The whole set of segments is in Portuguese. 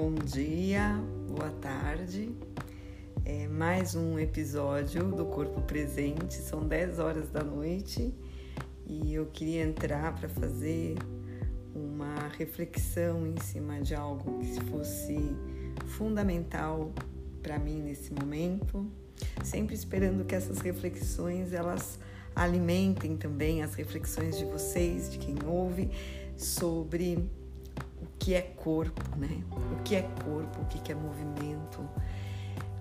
Bom dia, boa tarde. É mais um episódio do Corpo Presente. São 10 horas da noite e eu queria entrar para fazer uma reflexão em cima de algo que fosse fundamental para mim nesse momento, sempre esperando que essas reflexões elas alimentem também as reflexões de vocês, de quem ouve, sobre que é corpo, né? O que é corpo, o que é movimento.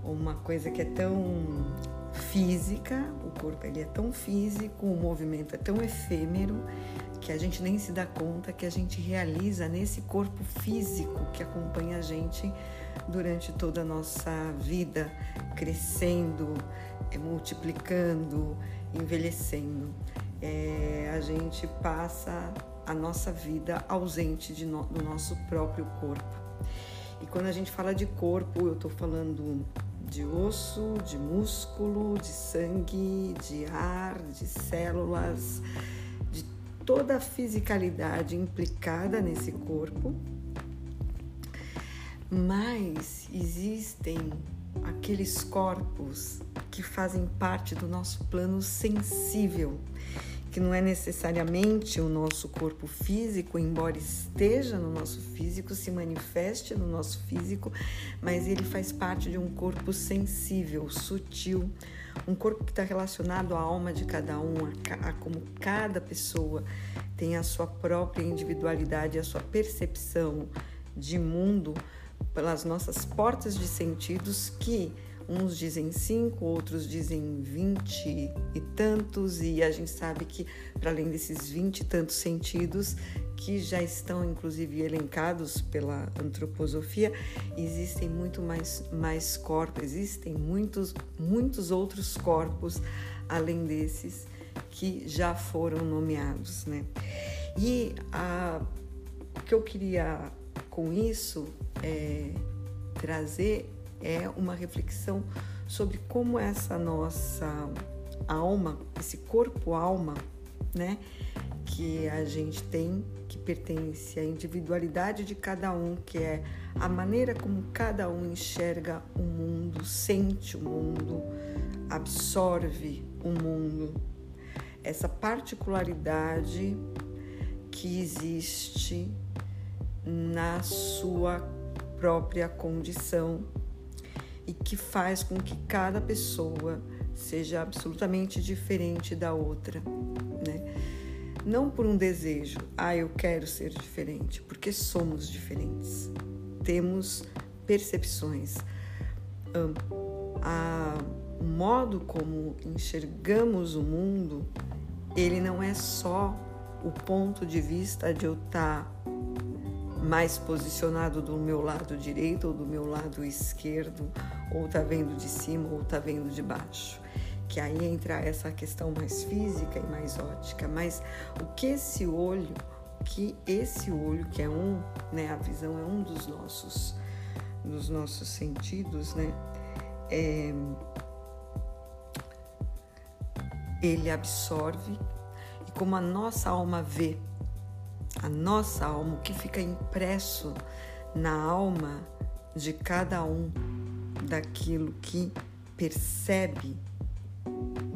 Uma coisa que é tão física, o corpo ele é tão físico, o movimento é tão efêmero que a gente nem se dá conta que a gente realiza nesse corpo físico que acompanha a gente durante toda a nossa vida, crescendo, eh, multiplicando, envelhecendo. É, a gente passa a nossa vida ausente no, do nosso próprio corpo. E quando a gente fala de corpo, eu estou falando de osso, de músculo, de sangue, de ar, de células, de toda a fisicalidade implicada nesse corpo. Mas existem aqueles corpos que fazem parte do nosso plano sensível, que não é necessariamente o nosso corpo físico, embora esteja no nosso físico, se manifeste no nosso físico, mas ele faz parte de um corpo sensível, sutil, um corpo que está relacionado à alma de cada um, a, a como cada pessoa tem a sua própria individualidade, a sua percepção de mundo pelas nossas portas de sentidos que uns dizem cinco, outros dizem vinte e tantos, e a gente sabe que, para além desses vinte e tantos sentidos, que já estão inclusive elencados pela antroposofia, existem muito mais, mais corpos, existem muitos, muitos outros corpos além desses que já foram nomeados, né? E a, o que eu queria com isso é, trazer é uma reflexão sobre como essa nossa alma, esse corpo-alma, né, que a gente tem, que pertence à individualidade de cada um, que é a maneira como cada um enxerga o mundo, sente o mundo, absorve o mundo. Essa particularidade que existe na sua própria condição e que faz com que cada pessoa seja absolutamente diferente da outra, né? Não por um desejo, ah, eu quero ser diferente, porque somos diferentes. Temos percepções. o modo como enxergamos o mundo, ele não é só o ponto de vista de eu estar tá mais posicionado do meu lado direito ou do meu lado esquerdo, ou tá vendo de cima ou tá vendo de baixo. Que aí entra essa questão mais física e mais ótica. Mas o que esse olho, que esse olho que é um, né, a visão é um dos nossos, dos nossos sentidos, né? É, ele absorve e como a nossa alma vê a nossa alma, o que fica impresso na alma de cada um daquilo que percebe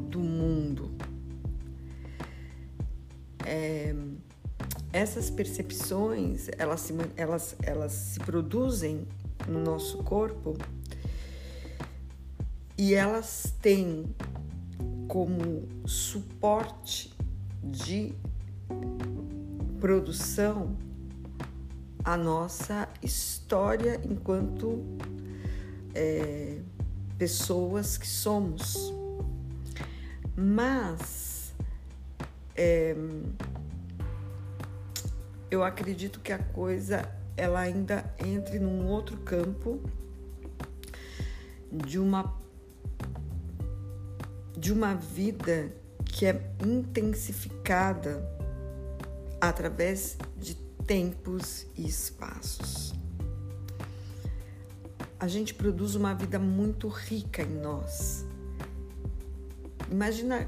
do mundo. É, essas percepções elas se, elas, elas se produzem no nosso corpo e elas têm como suporte de produção a nossa história enquanto é, pessoas que somos. Mas é, eu acredito que a coisa ela ainda entre num outro campo de uma de uma vida que é intensificada através de tempos e espaços. A gente produz uma vida muito rica em nós. Imagina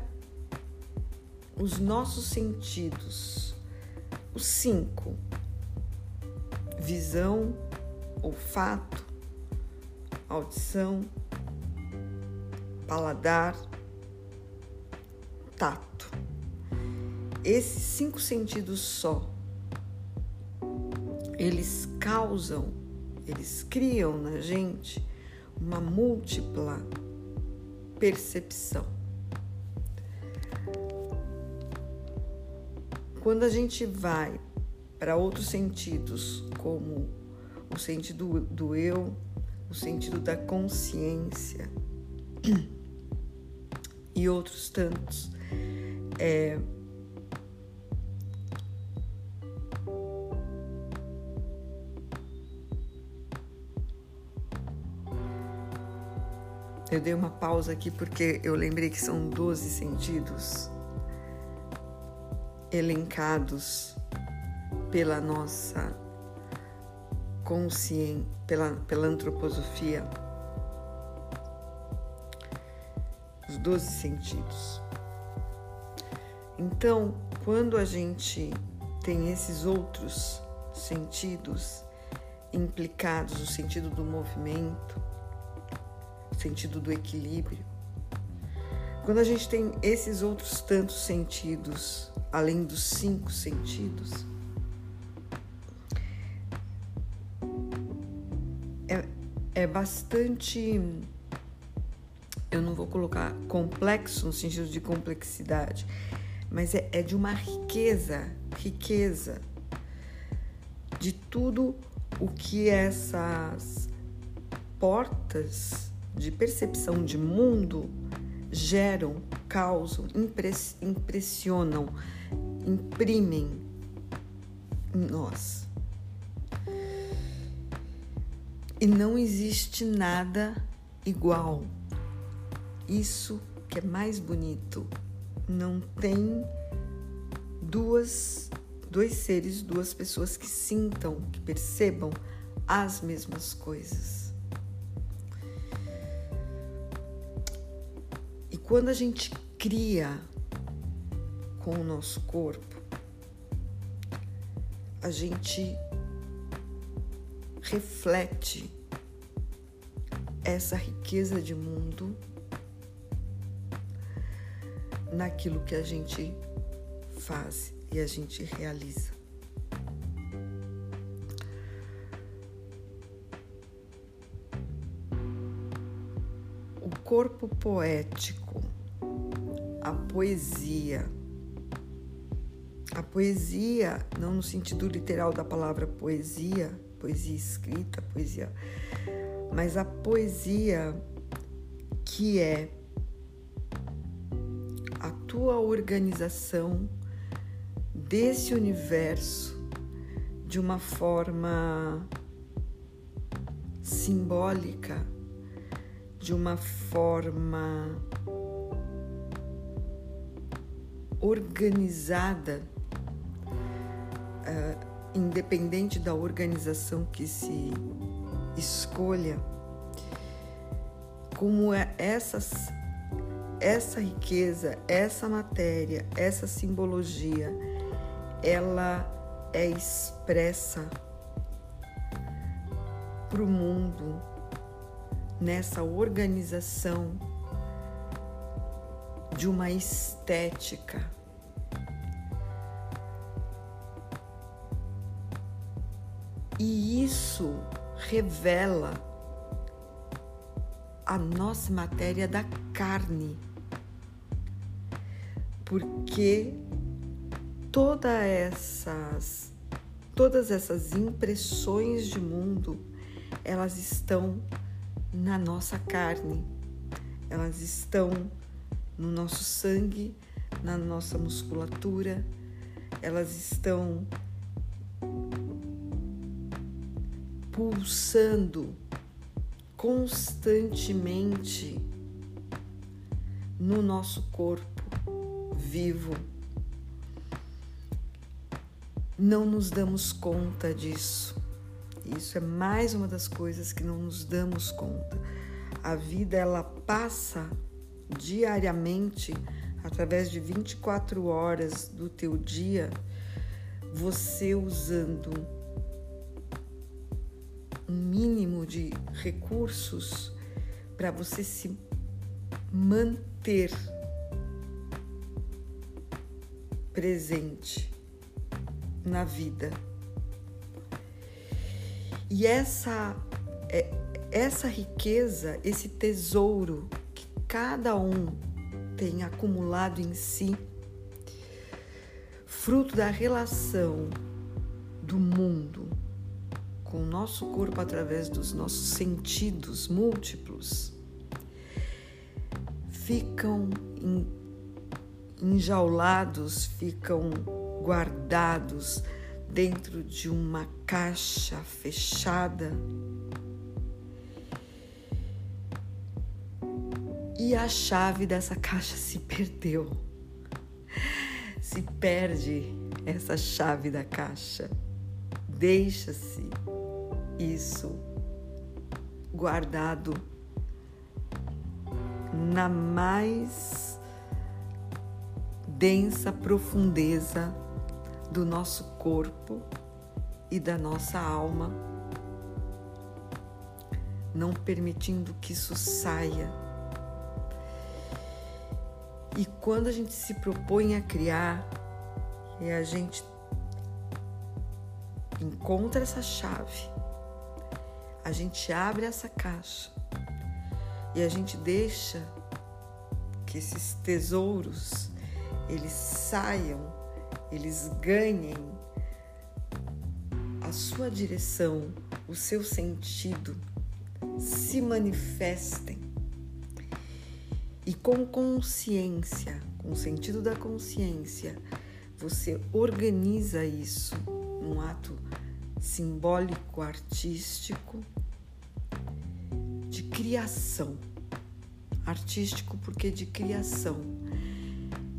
os nossos sentidos, os cinco: visão, olfato, audição, paladar, tato. Esses cinco sentidos só, eles causam, eles criam na gente uma múltipla percepção. Quando a gente vai para outros sentidos, como o sentido do eu, o sentido da consciência e outros tantos, é, Eu dei uma pausa aqui porque eu lembrei que são 12 sentidos elencados pela nossa consciência, pela, pela antroposofia. Os 12 sentidos. Então, quando a gente tem esses outros sentidos implicados, o sentido do movimento, sentido do equilíbrio, quando a gente tem esses outros tantos sentidos, além dos cinco sentidos, é, é bastante. Eu não vou colocar complexo no sentido de complexidade, mas é, é de uma riqueza, riqueza de tudo o que essas portas de percepção de mundo geram, causam, impressionam, imprimem em nós. E não existe nada igual. Isso que é mais bonito. Não tem duas dois seres, duas pessoas que sintam, que percebam as mesmas coisas. Quando a gente cria com o nosso corpo, a gente reflete essa riqueza de mundo naquilo que a gente faz e a gente realiza. O corpo poético a poesia. A poesia, não no sentido literal da palavra poesia, poesia escrita, poesia, mas a poesia que é a tua organização desse universo de uma forma simbólica, de uma forma organizada, uh, independente da organização que se escolha, como é essas, essa riqueza, essa matéria, essa simbologia, ela é expressa para o mundo nessa organização de uma estética. E isso revela a nossa matéria da carne. Porque todas essas todas essas impressões de mundo, elas estão na nossa carne. Elas estão no nosso sangue, na nossa musculatura, elas estão pulsando constantemente no nosso corpo vivo. Não nos damos conta disso. Isso é mais uma das coisas que não nos damos conta. A vida ela passa diariamente, através de 24 horas do teu dia, você usando um mínimo de recursos para você se manter presente na vida. E essa é, essa riqueza, esse tesouro que cada um tem acumulado em si, fruto da relação do mundo com o nosso corpo através dos nossos sentidos múltiplos, ficam enjaulados, ficam guardados dentro de uma caixa fechada. E a chave dessa caixa se perdeu. Se perde essa chave da caixa. Deixa-se isso guardado na mais densa profundeza do nosso corpo e da nossa alma, não permitindo que isso saia. E quando a gente se propõe a criar e a gente encontra essa chave, a gente abre essa caixa e a gente deixa que esses tesouros eles saiam eles ganhem a sua direção, o seu sentido, se manifestem. E com consciência, com o sentido da consciência, você organiza isso num ato simbólico, artístico, de criação. Artístico porque de criação,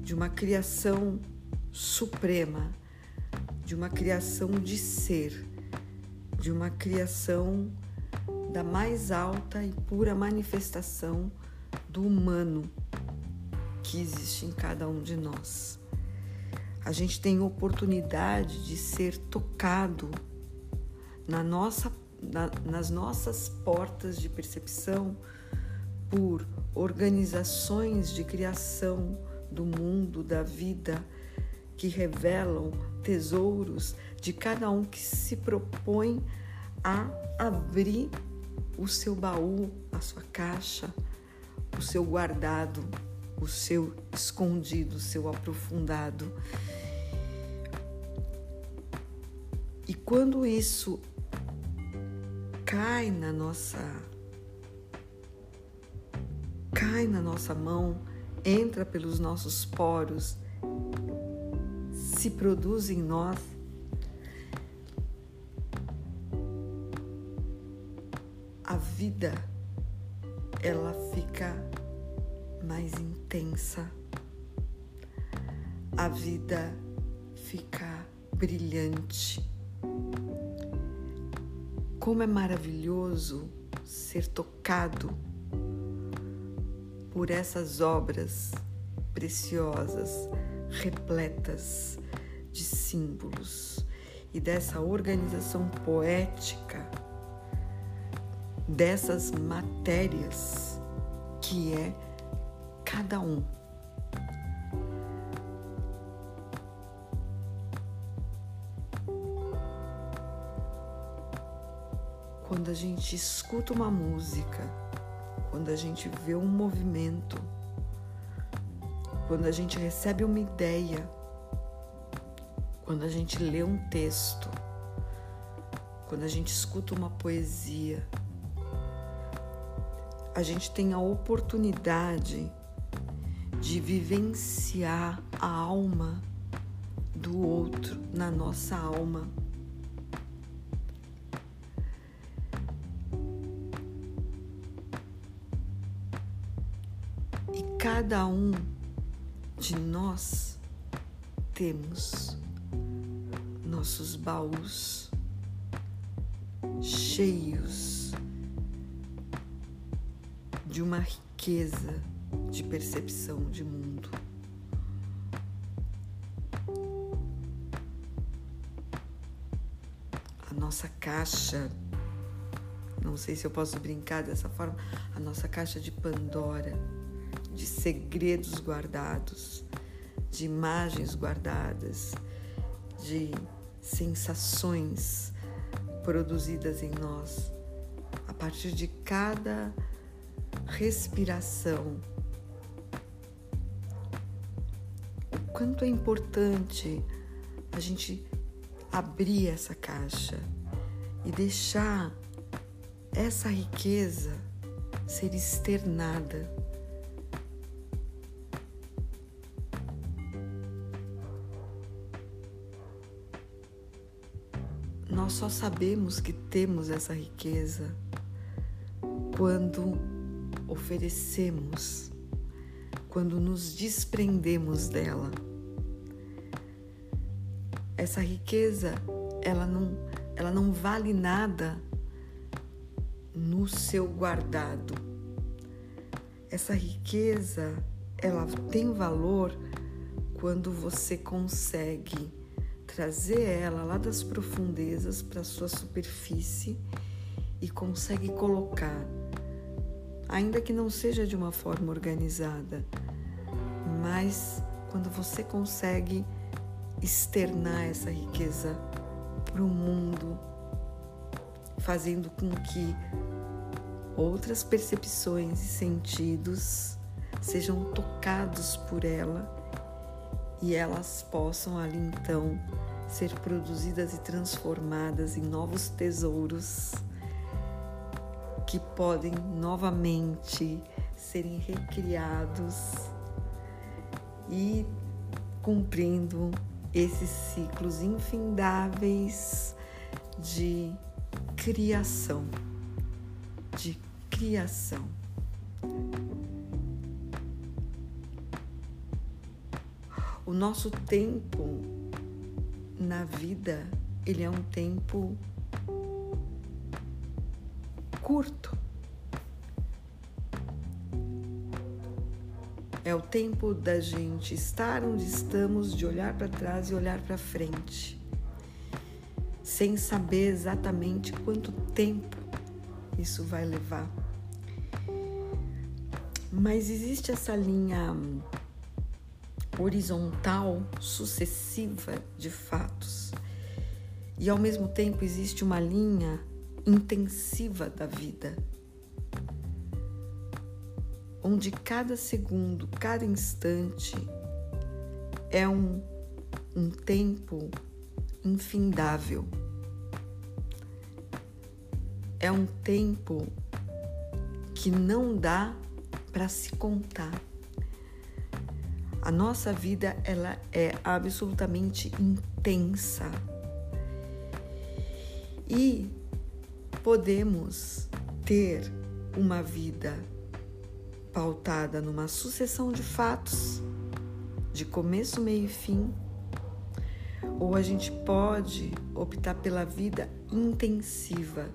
de uma criação suprema, de uma criação de ser, de uma criação da mais alta e pura manifestação do humano que existe em cada um de nós. A gente tem oportunidade de ser tocado na nossa, na, nas nossas portas de percepção por organizações de criação do mundo, da vida, que revelam tesouros de cada um que se propõe a abrir o seu baú, a sua caixa, o seu guardado, o seu escondido, o seu aprofundado. E quando isso cai na nossa cai na nossa mão, entra pelos nossos poros se produz em nós. A vida ela fica mais intensa. A vida fica brilhante. Como é maravilhoso ser tocado por essas obras preciosas, repletas de símbolos e dessa organização poética dessas matérias que é cada um. Quando a gente escuta uma música, quando a gente vê um movimento, quando a gente recebe uma ideia, quando a gente lê um texto, quando a gente escuta uma poesia, a gente tem a oportunidade de vivenciar a alma do outro na nossa alma. Cada um de nós temos nossos baús cheios de uma riqueza de percepção de mundo. A nossa caixa não sei se eu posso brincar dessa forma, a nossa caixa de Pandora, de segredos guardados, de imagens guardadas, de sensações produzidas em nós a partir de cada respiração. O quanto é importante a gente abrir essa caixa e deixar essa riqueza ser externada. Nós só sabemos que temos essa riqueza quando oferecemos, quando nos desprendemos dela. Essa riqueza, ela não, ela não vale nada no seu guardado. Essa riqueza, ela tem valor quando você consegue trazer ela lá das profundezas para sua superfície e consegue colocar ainda que não seja de uma forma organizada, mas quando você consegue externar essa riqueza para o mundo, fazendo com que outras percepções e sentidos sejam tocados por ela e elas possam ali então ser produzidas e transformadas em novos tesouros que podem novamente serem recriados e cumprindo esses ciclos infindáveis de criação, de criação. Nosso tempo na vida, ele é um tempo curto. É o tempo da gente estar onde estamos, de olhar para trás e olhar para frente, sem saber exatamente quanto tempo isso vai levar. Mas existe essa linha horizontal sucessiva de fatos. E ao mesmo tempo existe uma linha intensiva da vida, onde cada segundo, cada instante é um, um tempo infindável. É um tempo que não dá para se contar. A nossa vida ela é absolutamente intensa. E podemos ter uma vida pautada numa sucessão de fatos, de começo, meio e fim, ou a gente pode optar pela vida intensiva,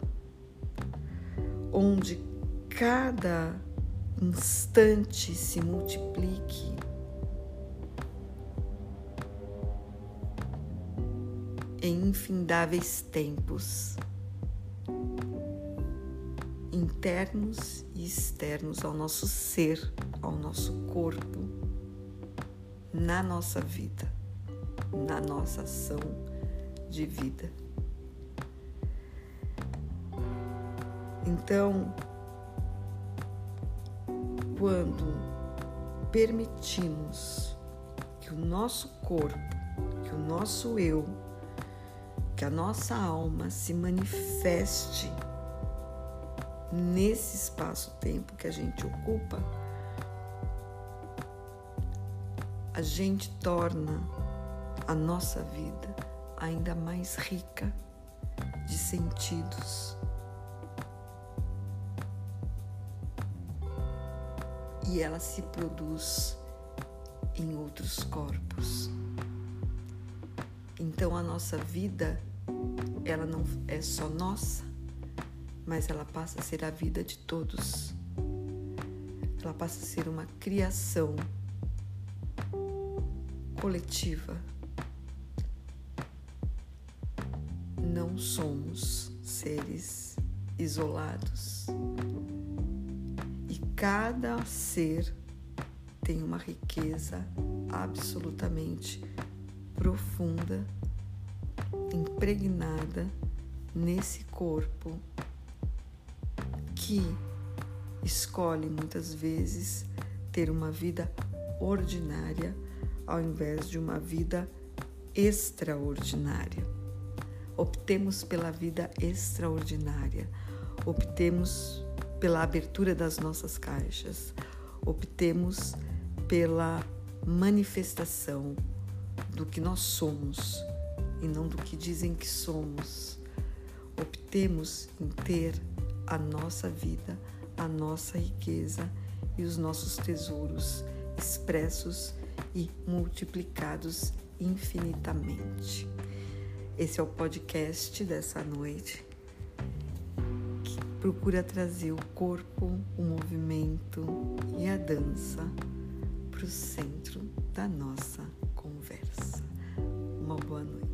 onde cada instante se multiplique em infindáveis tempos internos e externos ao nosso ser, ao nosso corpo, na nossa vida, na nossa ação de vida. Então, quando permitimos que o nosso corpo, que o nosso eu, que a nossa alma se manifeste nesse espaço-tempo que a gente ocupa, a gente torna a nossa vida ainda mais rica de sentidos. E ela se produz em outros corpos. Então a nossa vida, ela não é só nossa, mas ela passa a ser a vida de todos. Ela passa a ser uma criação coletiva. Não somos seres isolados. E cada ser tem uma riqueza absolutamente profunda, impregnada nesse corpo que escolhe muitas vezes ter uma vida ordinária ao invés de uma vida extraordinária. Optemos pela vida extraordinária, optemos pela abertura das nossas caixas, optemos pela manifestação do que nós somos e não do que dizem que somos. Optemos em ter a nossa vida, a nossa riqueza e os nossos tesouros expressos e multiplicados infinitamente. Esse é o podcast dessa noite que procura trazer o corpo, o movimento e a dança para o centro da nossa conversa. Uma boa noite.